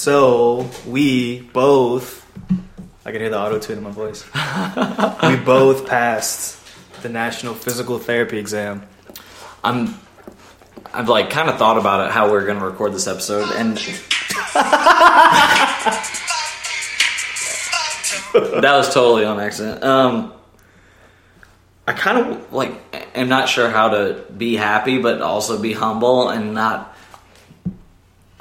So we both, I can hear the auto tune in my voice. we both passed the National Physical Therapy exam. I'm. I've like kind of thought about it how we're gonna record this episode, and that was totally on accident. Um, I kind of like am not sure how to be happy, but also be humble and not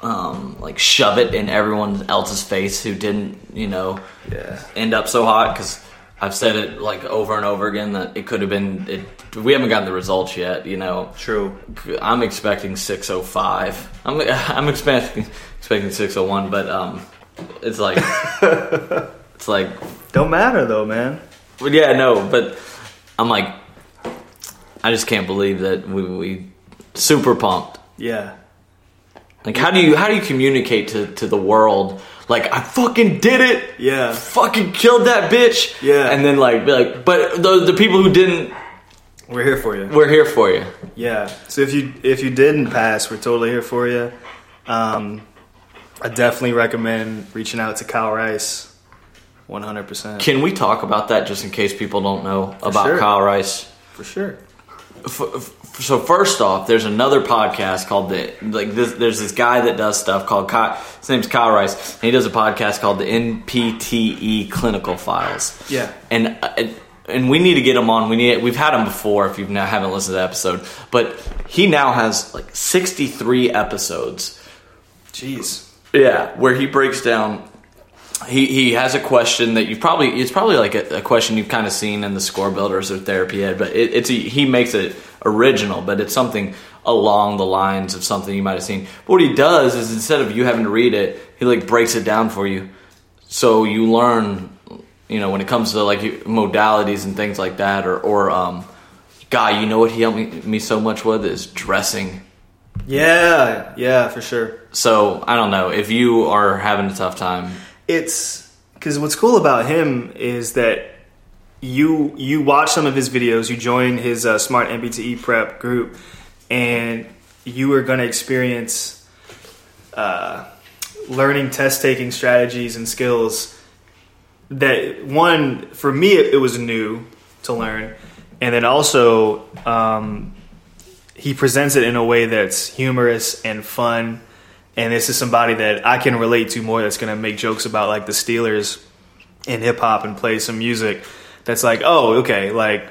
um, like shove it in everyone else's face who didn't, you know, Yeah. end up so hot because I've said it like over and over again that it could have been. It, we haven't gotten the results yet, you know. True. I'm expecting 605. I'm I'm expecting expecting 601, but um, it's like it's like, Don't matter though, man. but yeah, no, but I'm like, I just can't believe that we we super pumped. Yeah. Like, how do you how do you communicate to to the world? Like, I fucking did it. Yeah. Fucking killed that bitch. Yeah. And then like be like, but the the people who didn't, We're here for you. we're here for you. Yeah. So if you if you didn't pass, we're totally here for you. Um, I definitely recommend reaching out to Kyle Rice. One hundred percent Can we talk about that just in case people don't know about sure. Kyle Rice? for sure. F- f- so first off, there's another podcast called the like this. There's this guy that does stuff called Kyle, his name's Kyle Rice, and he does a podcast called the NPTE Clinical Files. Yeah. and uh, and we need to get him on. We need we've had him before if you've now haven't listened to the episode, but he now has like 63 episodes. Jeez. Yeah, where he breaks down. He he has a question that you probably it's probably like a, a question you've kind of seen in the score builders or therapy ed, but it, it's a, he makes it original, but it's something along the lines of something you might have seen. But what he does is instead of you having to read it, he like breaks it down for you, so you learn. You know, when it comes to like modalities and things like that, or or um, guy, you know what he helped me, me so much with is dressing. Yeah. Yeah. For sure. So I don't know if you are having a tough time. it's because what's cool about him is that you you watch some of his videos, you join his uh, Smart NPTE Prep group, and you are going to experience uh, learning test taking strategies and skills that one for me it, it was new to learn, and then also um, he presents it in a way that's humorous and fun. And this is somebody that I can relate to more that's going to make jokes about like the Steelers in hip hop and play some music that's like, oh, okay, like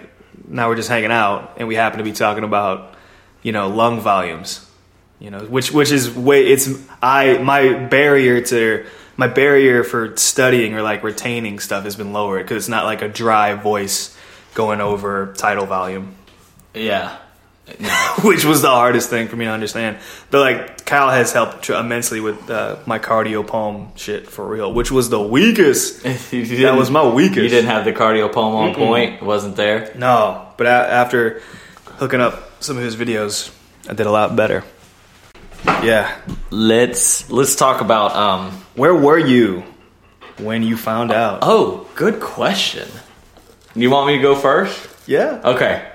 now we're just hanging out and we happen to be talking about, you know, lung volumes, you know, which which is way it's I my barrier to my barrier for studying or like retaining stuff has been lowered because it's not like a dry voice going over tidal volume Yeah. No. which was the hardest thing for me to understand. But like Kyle has helped immensely with uh, my cardiopulm shit for real, which was the weakest. That was my weakest. You didn't have the cardiopulm on point. It wasn't there. No, but a- after hooking up some of his videos, I did a lot better. Yeah, Let's let's talk about. Um, where were you when you found out? oh, good question. You want me to go first? yeah, Okay.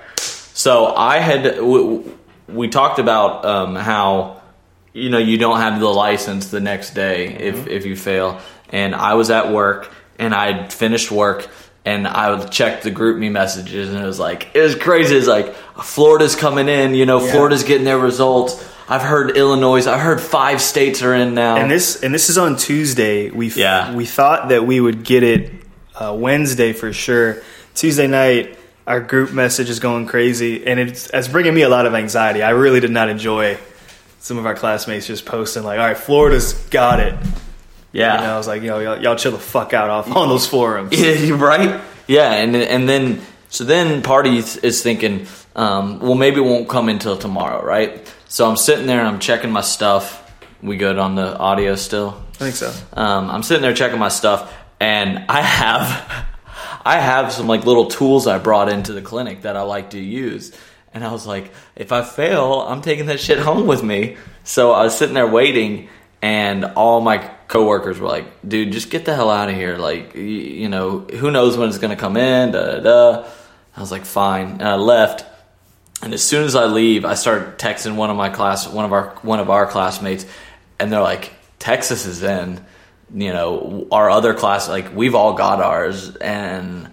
So I had we, we talked about um, how you know you don't have the license the next day if if you fail, and I was at work and I'd finished work and I would check the GroupMe messages and it was like it was crazy. It's like Florida's coming in, you know, Yeah. Florida's getting their results. I've heard Illinois. I heard five states are in now. and this and this is on Tuesday. We Yeah. we thought that we would get it uh, Wednesday for sure. Tuesday night, our group message is going crazy, and it's it's bringing me a lot of anxiety. I really did not enjoy some of our classmates just posting like, "All right, Florida's got it." yeah, And I was like, "Yo, y'all, y'all chill the fuck out off on those forums." Yeah, right? Yeah, and and then so then party is thinking, um, well, maybe it won't come until tomorrow, right? So I'm sitting there and I'm checking my stuff. We good on the audio still? I think so. Um, I'm sitting there checking my stuff, and I have I have some like little tools I brought into the clinic that I like to use. And I was like, if I fail, I'm taking that shit home with me. So I was sitting there waiting, and all my coworkers were like, "Dude, just get the hell out of here! Like, you, you know, who knows when it's gonna come in?" Da da. da. I was like, "Fine," and I left. And as soon as I leave, I start texting one of my class, one of our one of our classmates, and they're like, Texas is in, you know, our other class, like we've all got ours, and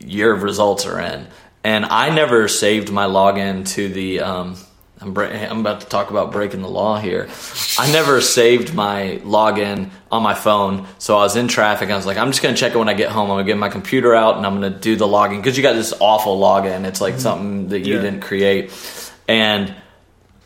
your results are in. And I never saved my login to the. Um, I'm, bre- I'm about to talk about breaking the law here. I never saved my login on my phone, so I was in traffic. I was like, I'm just gonna check it when I get home. I'm gonna get my computer out and I'm gonna do the login because you got this awful login. It's like something that you Yeah. didn't create, and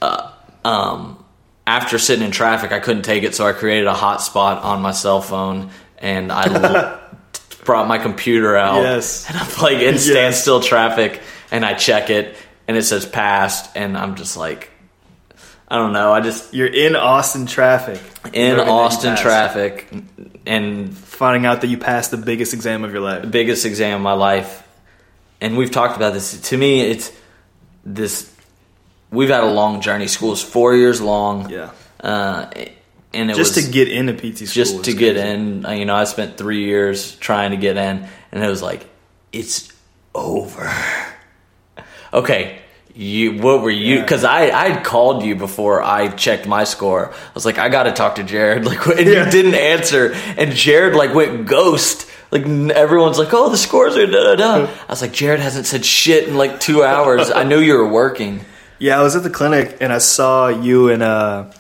uh, um, after sitting in traffic, I couldn't take it, so I created a hotspot on my cell phone and I brought my computer out. Yes. and I'm like in Yes. standstill traffic, and I check it, and it says passed, and I'm just like, I don't know. I just You're in Austin traffic. in Learning that you Austin traffic, and Finding out that you passed the biggest exam of your life. The biggest exam of my life. And we've talked about this. To me, it's this. We've had a long journey. School's four years long. Yeah. Uh, and it Just to get into PT school. just to get crazy. in. uh, You know, I spent three years trying to get in, and it was like, it's over. Okay, you. What were you? Yeah. Because I I had called you before I checked my score. I was like, I got to talk to Jared. Like, and Yeah. you didn't answer, and Jared like went ghost. Like everyone's like, oh, the scores are da da da. I was like, Jared hasn't said shit in like two hours. I knew you were working. Yeah, I was at the clinic and I saw you and uh,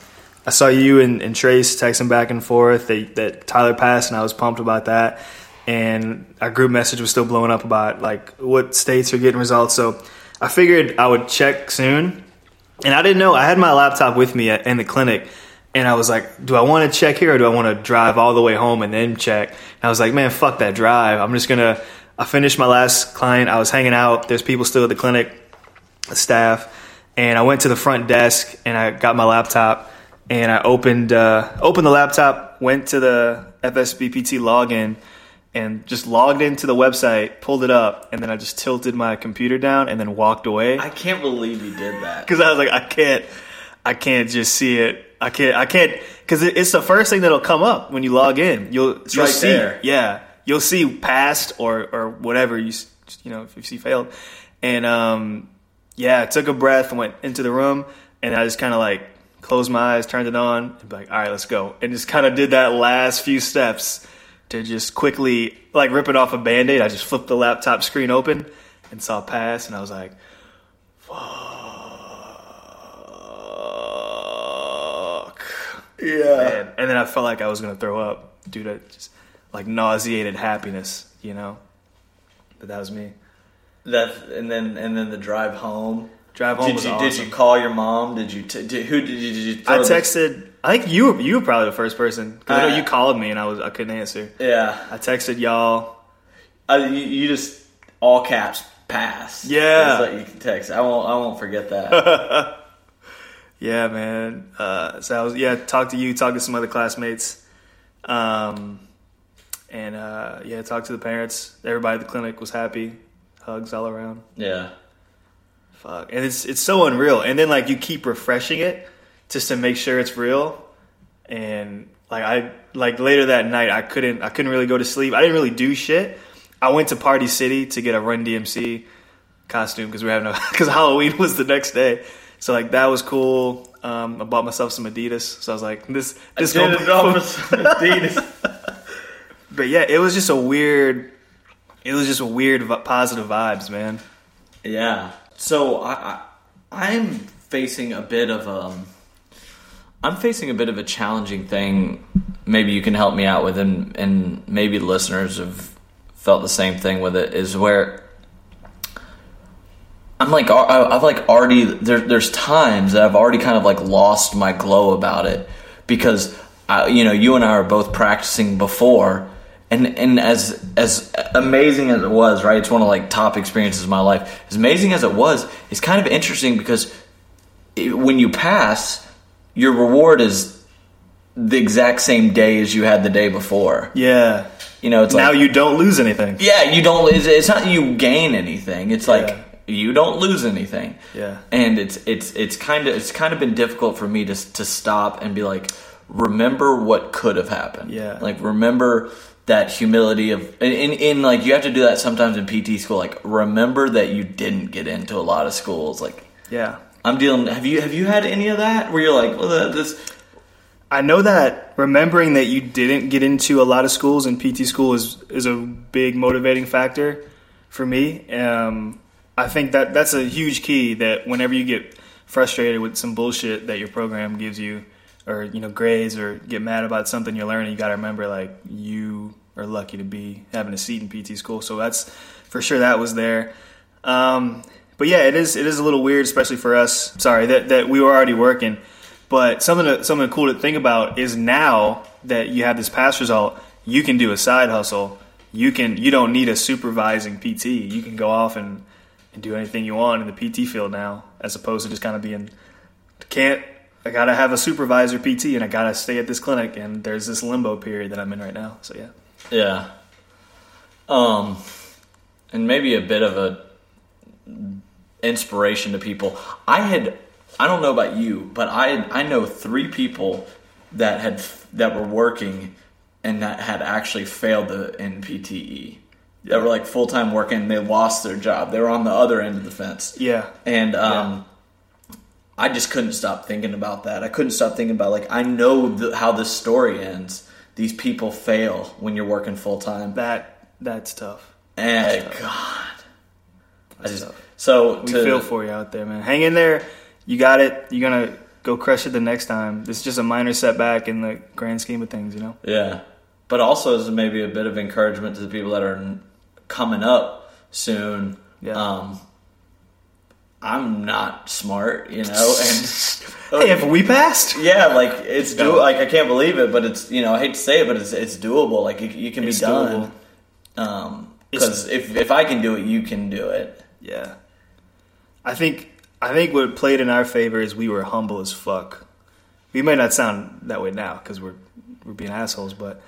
I saw you and, and Trace texting back and forth that, that Tyler passed, and I was pumped about that. And our group message was still blowing up about like what states are getting results. So I figured I would check soon, and I didn't know I had my laptop with me at, in the clinic. And I was like, do I want to check here or do I want to drive all the way home and then check? And I was like, man, fuck that drive. I'm just going to, I finished my last client. I was hanging out. There's people still at the clinic, staff. And I went to the front desk and I got my laptop and I opened, uh, opened the laptop, went to the FSBPT login and just logged into the website, pulled it up, and then I just tilted my computer down and then walked away I can't believe you did that. because I was like, I can't, I can't just see it. I can't, I can't, because it's the first thing that'll come up when you log in. You'll, you'll right see, there. yeah, you'll see passed or or whatever you, you know, if you see failed, and um, yeah, I took a breath, went into the room, and I just kind of like closed my eyes, turned it on, and be like, all right, let's go, and just kind of did that last few steps to just quickly like rip it off a band-aid. I just flipped the laptop screen open and saw pass, and I was like. Fuck. Yeah. Man. And then I felt like I was gonna throw up due to just like nauseated happiness, you know. But that was me. That and then and then the drive home. Drive home Did was you awesome. did you call your mom? Did you t- did, who did you, did you I texted. I think you were you were probably the first person 'cause I know Uh, you called me and I was I couldn't answer. Yeah, I texted y'all. I, you, you just all caps pass. Yeah. You can text. I won't I won't forget that. Yeah, man. Uh, so I was yeah talked to you, talked to some other classmates, um, and uh, yeah talked to the parents. Everybody at the clinic was happy. Hugs all around. yeah. Fuck. And it's it's so unreal. And then like you keep refreshing it just to make sure it's real. And like I like later that night I couldn't I couldn't really go to sleep. I didn't really do shit. I went to Party City to get a Run DMC costume because we were having a because Halloween was the next day. So like that was cool. Um, I bought myself some Adidas. So I was like this this Did gonna it be all cool. for Adidas. But yeah, it was just a weird. It was just a weird positive vibes, man. Yeah. So I, I I'm facing a bit of um I'm facing a bit of a challenging thing. Maybe you can help me out with, and and maybe listeners have felt the same thing with it. Is where I'm like I've like already there, there's times that I've already kind of like lost my glow about it because I, you know you and I are both practicing before and and as as amazing as it was right it's one of like top experiences of my life as amazing as it was it's kind of interesting because it, when you pass your reward is the exact same day as you had the day before Yeah. you know it's now like you don't lose anything. yeah, you don't. It's, it's not you gain anything. It's like Yeah. you don't lose anything. Yeah. and it's it's it's kind of it's kind of been difficult for me to to stop and be like, remember what could have happened. Yeah. like remember that humility of in, in in like you have to do that sometimes in PT school. Like remember that you didn't get into a lot of schools. Like Yeah. I'm dealing. Have you have you had any of that where you're like, well, this I know that remembering that you didn't get into a lot of schools and PT school is is a big motivating factor for me. Um, I think that that's a huge key. That whenever you get frustrated with some bullshit that your program gives you, or you know grades, or get mad about something you're learning, you got to remember like you are lucky to be having a seat in PT school. So that's for sure that was there. Um, but yeah, it is it is a little weird, especially for us. Sorry that that we were already working. But something to, something cool to think about is now that you have this pass result, you can do a side hustle. You can you don't need a supervising PT. You can go off and, and do anything you want in the PT field now, as opposed to just kind of being can't. I gotta have a supervisor PT and I gotta stay at this clinic and there's this limbo period that I'm in right now. So yeah. Yeah. Um, and maybe a bit of a inspiration to people. I had I don't know about you, but I I know three people that had that were working and that had actually failed the NPTE. That were like full time working. They lost their job. They were on the other end of the fence. Yeah. And um, I just couldn't stop thinking about that. I couldn't stop thinking about like I know the, how this story ends. These people fail when you're working full time. That that's tough. And That's tough. God, I just tough. so We to, feel for you out there, man. Hang in there. You got it. You're gonna go crush it the next time. Is just a minor setback in the grand scheme of things, you know. Yeah, but also as maybe a bit of encouragement to the people that are coming up soon. Yeah. Um, I'm not smart, you know, and Hey, if we passed, yeah, like it's do No. like I can't believe it, but it's you know I hate to say it, but it's it's doable. Like you, you can It's be done. Um, because if if I can do it, you can do it. yeah. I think I think what played in our favor is we were humble as fuck. We may not sound that way now because we're we're being assholes, but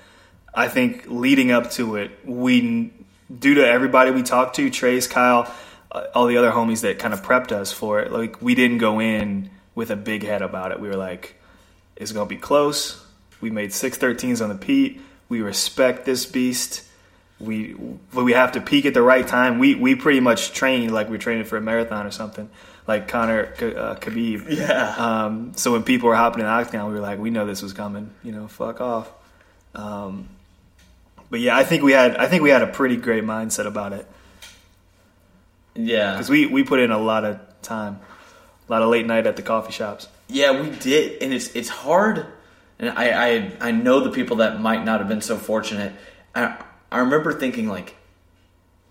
I think leading up to it, we due to everybody we talked to, Trace, Kyle, uh, all the other homies that kind of prepped us for it. Like we didn't go in with a big head about it. We were like, it's gonna be close. We made six thirteens on the PEAT. We respect this beast. We but we have to peak at the right time. We we pretty much trained like we're training for a marathon or something, like Conor uh, Khabib. Yeah. Um, so when people were hopping in the octagon, we were like, we know this was coming. You know, fuck off. Um, but yeah, I think we had I think we had a pretty great mindset about it Yeah, because we we put in a lot of time, a lot of late night at the coffee shops. Yeah, we did, and it's it's hard. And I I, I know the people that might not have been so fortunate. I, I remember thinking like,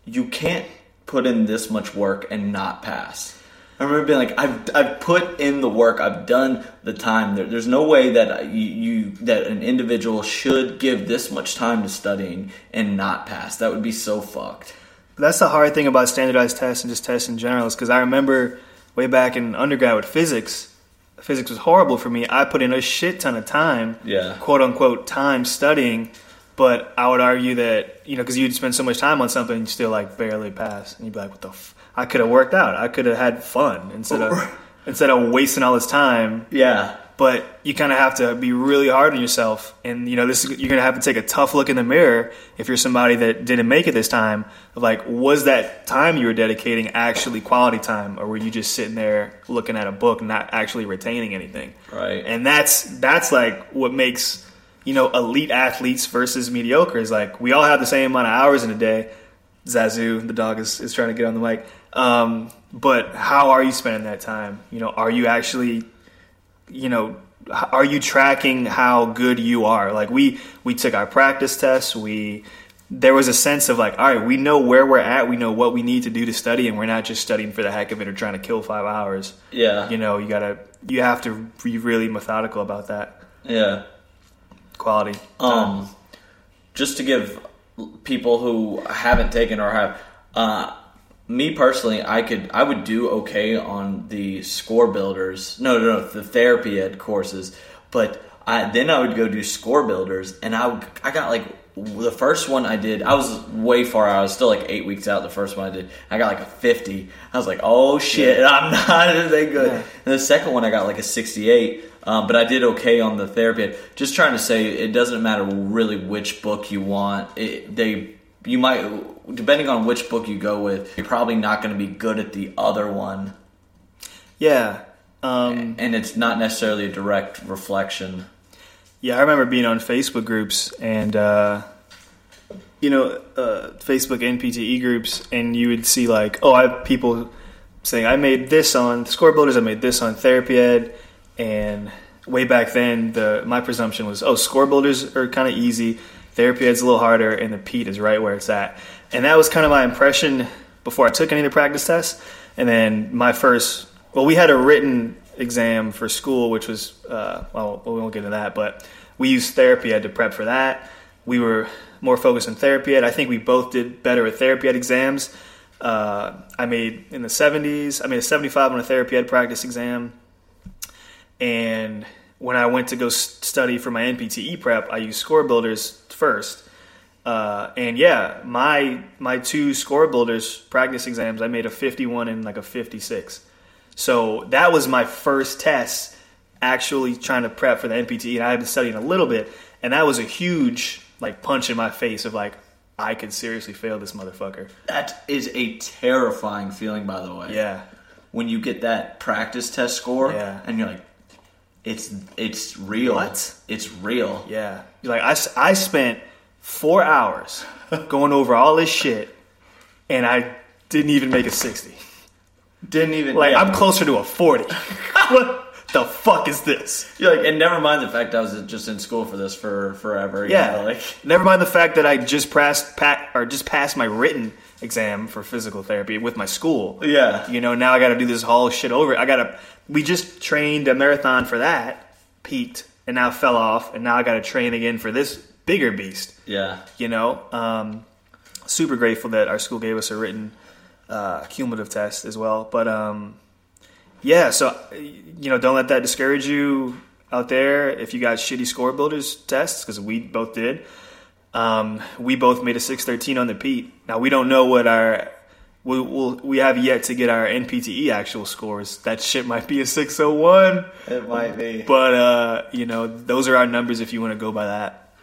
you can't put in this much work and not pass. I remember being like, I've I've put in the work, I've done the time. There, there's no way that you, you that an individual should give this much time to studying and not pass. That would be so fucked. That's the hard thing about standardized tests and just tests in general is because I remember way back in undergrad with physics, physics was horrible for me. I put in a shit ton of time, Yeah. quote unquote, time studying, but I would argue that, you know, because you'd spend so much time on something, you still like barely pass. And you'd be like, what the f- I could have worked out. I could have had fun instead of, instead of wasting all this time Yeah, but you kind of have to be really hard on yourself. And you know this is, you're going to have to take a tough look in the mirror if you're somebody that didn't make it this time. Of like was that time you were dedicating actually quality time or were you just sitting there looking at a book not actually retaining anything? Right. and that's that's like what makes you know elite athletes versus mediocre is like we all have the same amount of hours in a day. Zazu the dog is, is trying to get on the mic. Um, but how are you spending that time? You know are you actually you know are you tracking how good you are? Like we we took our practice tests. We there was a sense of like all right we know where we're at. We know what we need to do to study and we're not just studying for the heck of it or trying to kill five hours. Yeah, you know you gotta you have to be really methodical about that. Yeah. quality. Um, just to give people who haven't taken or have, uh, me personally, I could, I would do okay on the score builders. No, no, no, the therapy ed courses. But I, then I would go do score builders, and I, I got like the first one I did. I was way far out. I was still like eight weeks out. The first one I did, I got like a fifty. I was like, oh shit, I'm not that good. Yeah. And the second one, I got like a 68, um, but I did okay on the therapy. Just trying to say, it doesn't matter really which book you want. It, they, you might, depending on which book you go with, you're probably not going to be good at the other one, yeah um, and it's not necessarily a direct reflection. Yeah, I remember being on Facebook groups and uh, you know uh, Facebook NPTE groups, and you would see like, oh, I have people saying I made this on Score Builders, I made this on Therapy Ed, and way back then, the my presumption was, oh, Score Builders are kind of easy, Therapy Ed's a little harder, and the PEAT is right where it's at, and that was kind of my impression before I took any of the practice tests, and then my first, well, we had a written exam for school, which was, uh, well, we won't get into that, but we used Therapy Ed to prep for that. We were more focused on Therapy Ed. I think we both did better at Therapy Ed exams. Uh, I made in the 70s, I made a 75 on a Therapy Ed practice exam. And when I went to go study for my NPTE prep, I used score builders first. Uh, and yeah, my my two score builders practice exams, I made a 51 and like a 56. So that was my first test actually trying to prep for the NPTE, and I had been studying a little bit, and that was a huge like punch in my face of like I could seriously fail this motherfucker. That is a terrifying feeling, by the way. Yeah. When you get that practice test score, Yeah. and you're like, it's it's real. What? It's real. Yeah. Like I, I spent four hours going over all this shit, and I didn't even make a 60. Didn't even Like yeah. I'm closer to a 40. what the fuck is this? You're like, and never mind the fact I was just in school for this for forever. Yeah. know, like Never mind the fact that I just passed pat, or just passed my written exam for physical therapy with my school. Yeah. You know, now I got to do this whole shit over. I got to. We just trained a marathon for that, peaked, and now fell off, and now I got to train again for this bigger beast. yeah. You know, um, super grateful that our school gave us a written uh, cumulative test as well. But um, yeah, so you know, don't let that discourage you out there if you got shitty score builders tests because we both did. Um, we both made a six thirteen on the PEAT. Now we don't know what our we will we have yet to get our NPTE actual scores. That shit might be a six oh one. It might be. But uh, you know, those are our numbers if you want to go by that.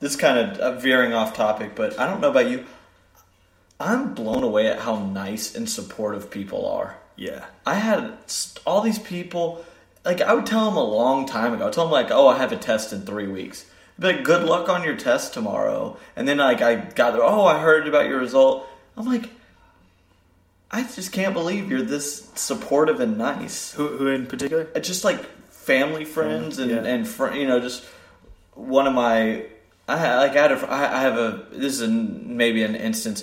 this kind of uh, veering off topic, but I don't know about you. I'm blown away at how nice and supportive people are. Yeah. I had all these people, like, I would tell them a long time ago. I told them, like, oh, I have a test in three weeks. Like, good luck on your test tomorrow. And then, like, I got there, oh, I heard about your result. I'm like, I just can't believe you're this supportive and nice. Who, who in particular? Uh, Just like family friends and, Yeah. and fr- you know, just one of my, I like, I, had a, I have a, this is a, maybe an instance.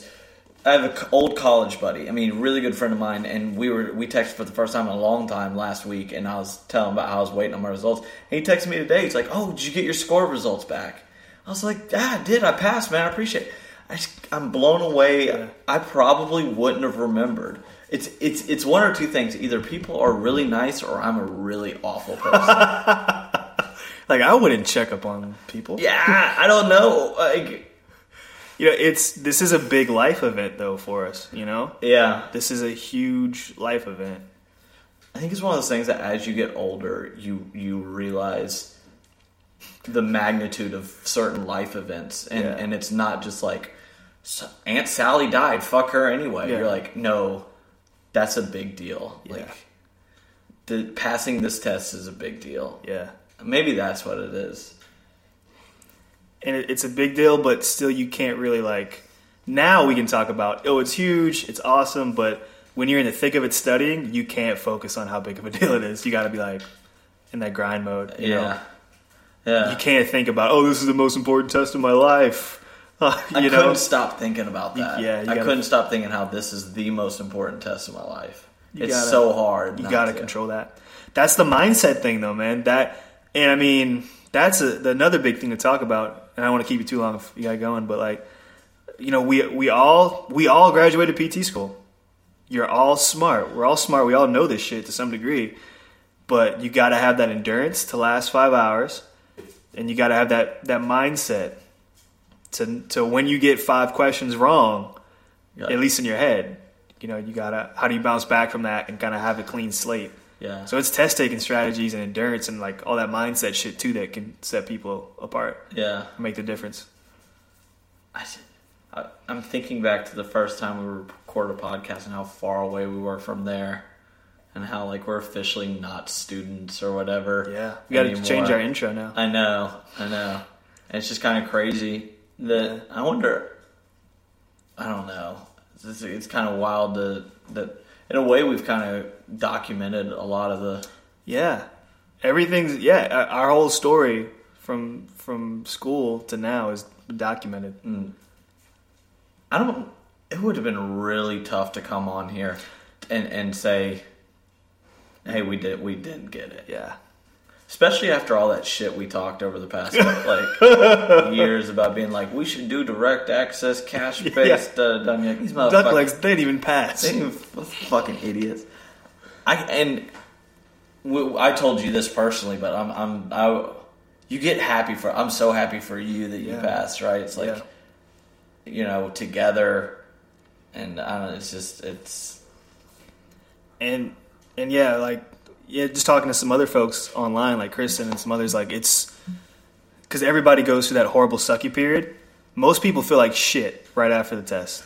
I have an old college buddy. I mean, really good friend of mine, and we were we texted for the first time in a long time last week, and I was telling him about how I was waiting on my results. And he texted me today. He's like, "Oh, did you get your score results back?" I was like, "Yeah, I did. I passed, man. I appreciate." it. I I'm blown away. I probably wouldn't have remembered. It's it's it's one or two things. Either people are really nice, or I'm a really awful person. Like I wouldn't check up on people. yeah, I don't know. Like, You know, it's this is a big life event though for us, you know? yeah, This is a huge life event. I think it's one of those things that as you get older, you you realize the magnitude of certain life events, and Yeah. and it's not just like Aunt Sally died, fuck her anyway. Yeah. You're like, no, that's a big deal. Yeah. Like, the passing this test is a big deal. Yeah. Maybe that's what it is. And it, it's a big deal, but still you can't really like now we can talk about, oh, it's huge, it's awesome, but when you're in the thick of it studying, you can't focus on how big of a deal it is. You got to be like in that grind mode, you know? yeah, yeah. You can't think about, oh, this is the most important test of my life. Uh, I you couldn't stop thinking about You- that. yeah, you I gotta- couldn't stop thinking how this is the most important test of my life. It's gotta- so hard. You got to to. control that. That's the mindset thing, though, man. That, and I mean, that's a, another big thing to talk about. And I don't want to keep you too long if you got going, but like, you know, we we all we all graduated PT school. You're all smart. We're all smart. We all know this shit to some degree, but you got to have that endurance to last five hours, and you got to have that that mindset to to when you get five questions wrong, Yeah. at least in your head. You know, you gotta. How do you bounce back from that and kind of have a clean slate? Yeah. So it's test taking strategies and endurance and like all that mindset shit too that can set people apart yeah. make the difference. I, I, I'm thinking back to the first time we recorded a podcast and how far away we were from there. and how like we're officially not students or whatever. Yeah, we got to change our intro now. I know, I know. And it's just kind of crazy that I wonder. I don't know. It's, it's kind of wild to, that in a way we've kind of documented a lot of the. Yeah, everything's yeah. Our whole story from from school to now is documented. Mm. I don't. It would have been really tough to come on here and and say, "Hey, we did we didn't get it." Yeah, Especially after all that shit we talked over the past like years about being like, we should do direct access, cash based. Yeah. Uh, done yet. These duck legs they didn't even pass. They even fucking idiots. I and I told you this personally, but I'm I'm I. You get happy for. I'm so happy for you that you Yeah. passed. Right? It's like Yeah. you know together, and I don't. know, It's just it's and and yeah, like yeah, just talking to some other folks online, like Kristen and some others, like it's because everybody goes through that horrible sucky period. Most people feel like shit right after the test,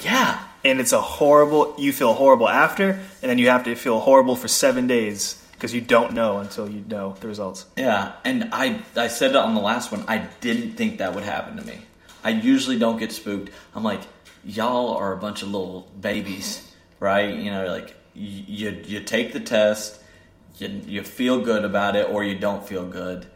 yeah. and it's a horrible. You feel horrible after, and then you have to feel horrible for seven days because you don't know until you know the results. Yeah, and I I said it on the last one. I didn't think that would happen to me. I usually don't get spooked. I'm like, y'all are a bunch of little babies, right? You know, like you you take the test, you you feel good about it, or you don't feel good,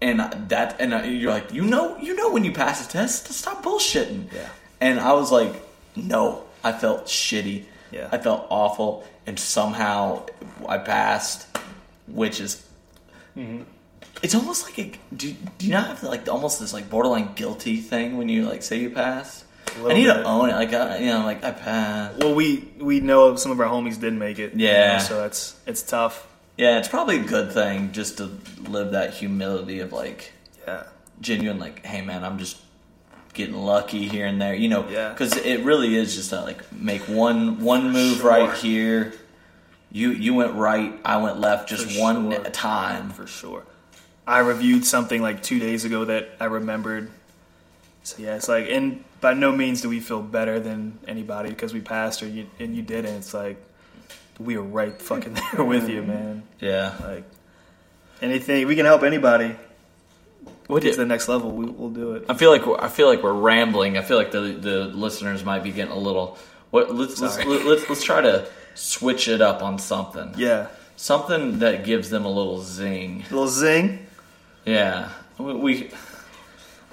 and that and you're like, you know, you know when you pass a test, to stop bullshitting. Yeah. And I was like, no, I felt shitty. Yeah. I felt awful, and somehow I passed, which is. Mm-hmm. It's almost like a. Do, do you not have like almost this like borderline guilty thing when you like say you pass? I need bit. to own it. Like I, you know, like I passed. Well, we we know some of our homies didn't make it. you Yeah. know, so it's it's tough. Yeah, it's probably a good thing just to live that humility of like Yeah, genuine like, hey man, I'm just getting lucky here and there, you know, Yeah. because it really is just to like make one one move sure. right here. You you went right, I went left, just For one sure. time. for sure. I reviewed something like two days ago that I remembered. So yeah, it's like, and by no means do we feel better than anybody because we passed or you and you didn't. It's like we were right fucking there with you, man. Yeah. Like anything we can help anybody What get the next level, we, we'll do it. I feel like we're, I feel like we're rambling. I feel like the the listeners might be getting a little. What let's let's, let, let's let's try to switch it up on something. Yeah, Something that gives them a little zing. little zing. Yeah, we. we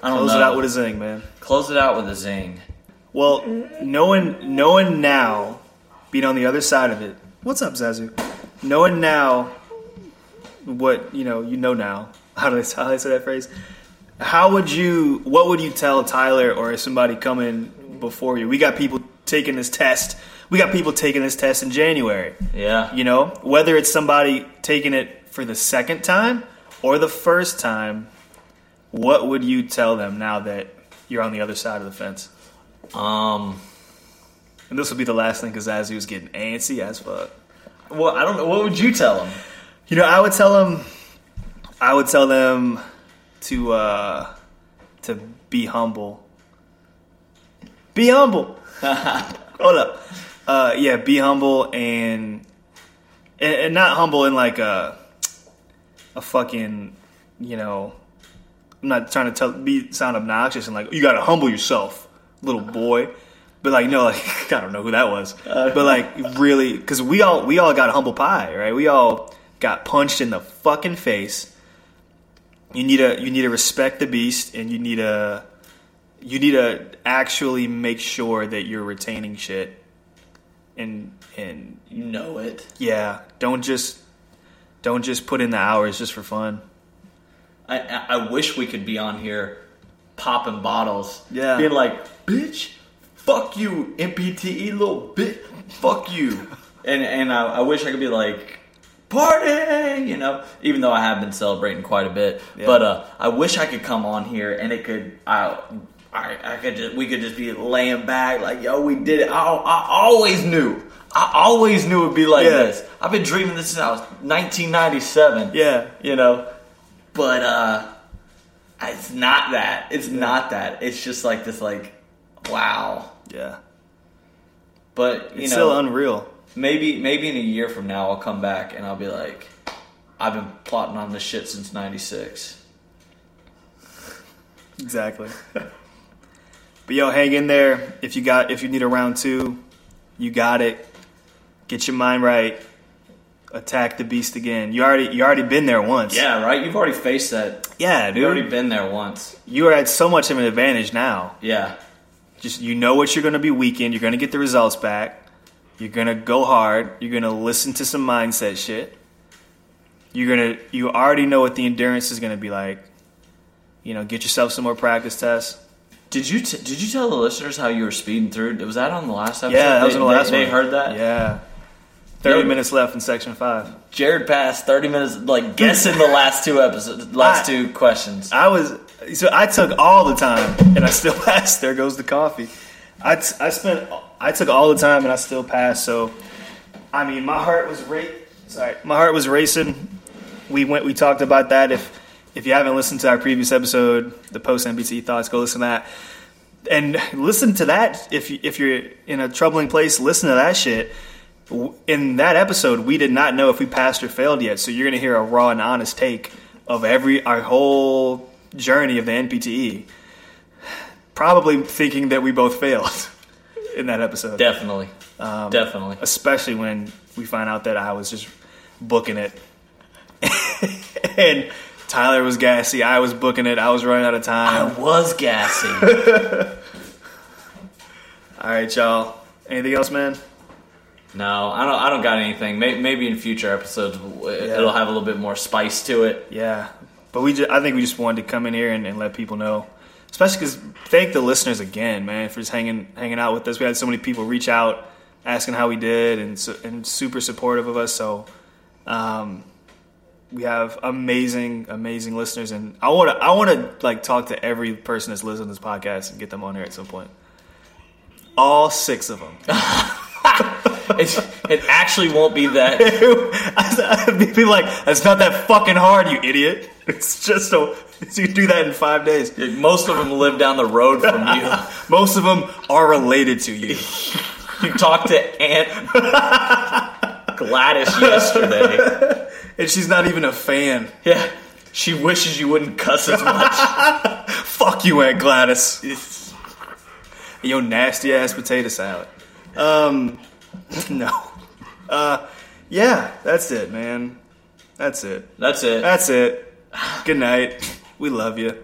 I don't Close know. it out with a zing, man. Close it out with a zing. Well, knowing knowing now, being on the other side of it. What's up, Zazu? Knowing now, what you know, you know now. How do I how do I say that phrase? How would you? What would you tell Tyler or somebody coming before you? We got people taking this test. We got people taking this test in January. Yeah. You know, whether it's somebody taking it for the second time or the first time, what would you tell them now that you're on the other side of the fence? Um. And this would be the last thing because Azzy was getting antsy as fuck. Well, I don't know. What would you tell them? You know, I would tell them, I would tell them to uh, to be humble. Be humble. Hold up. Uh, yeah, be humble and, and and not humble in like a a fucking you know. I'm not trying to tell be sound obnoxious and like you gotta humble yourself, little boy. But like no, like I don't know who that was. Uh. but like really, because we all we all got humble pie, right? We all got punched in the fucking face. You need to you need to respect the beast, and you need to you need to actually make sure that you're retaining shit. And and You know it. yeah, don't just don't just put in the hours just for fun. I, I wish we could be on here popping bottles. Yeah. Being like, bitch, fuck you, NPTE little bitch, fuck you. and and I, I wish I could be like, party, you know. Even though I have been celebrating quite a bit, Yeah. but uh, I wish I could come on here and it could. I, I, I could just we could just be laying back like yo we did it I, I always knew I always knew it would be like Yeah. this I've been dreaming this since I was 1997 Yeah, you know. But uh it's not that. It's not that. It's just like this like wow. yeah. But you know It's know still unreal. maybe maybe in a year from now I'll come back and I'll be like, I've been plotting on this shit since '96. Exactly. but yo, hang in there. If you got if you need a round two, you got it. Get your mind right. Attack the beast again. You already you already been there once. Yeah, right. You've already faced that. Yeah, dude. You've already been there once. You are at so much of an advantage now. Yeah. Just you know what you're going to be weak in. You're going to get the results back. You're going to go hard. You're going to listen to some mindset shit. You're going to you already know what the endurance is going to be like. You know, get yourself some more practice tests. Did you t- did you tell the listeners how you were speeding through? Was that on the last episode? Yeah, that was They- in the last they, one. They heard that. Yeah. 30 Yo- minutes left in section 5. Jared passed thirty minutes, like guessing the last two episodes, last I- two questions. I was so I took all the time and I still passed. There goes the coffee. I, t- I spent I took all the time and I still passed. So I mean, my heart was ra- sorry, my heart was racing. We went we talked about that. If if you haven't listened to our previous episode, the post NBC thoughts, go listen to that. And listen to that if you, if you're in a troubling place, listen to that shit. In that episode, we did not know if we passed or failed yet, so you're going to hear a raw and honest take of every our whole journey of the NPTE. Probably thinking that we both failed in that episode, Definitely, Um, definitely. especially when we find out that I was just booking it, and Tyler was gassy. I was booking it. I was running out of time. I was gassy. All right, y'all. Anything else, man? No, I don't. I don't got anything. Maybe, maybe in future episodes it'll have a little bit more spice to it. Yeah, but we just, I think we just wanted to come in here and, and let people know, especially because thank the listeners again, man, for just hanging hanging out with us. We had so many people reach out asking how we did and and super supportive of us. So um, we have amazing amazing listeners, and I want to I want to like talk to every person that's listening to this podcast and get them on here at some point. All six of them. It's, it actually won't be that. I'd be like, it's not that fucking hard, you idiot." It's just a you do that in five days. Most of them live down the road from you. Most of them are related to you. You talked to Aunt Gladys yesterday. And she's not even a fan. Yeah, she wishes you wouldn't cuss as much. Fuck you, Aunt Gladys. Yo, nasty ass potato salad. Um, no. Uh, yeah, that's it, man. That's it. That's it. That's it. Good night. We love you.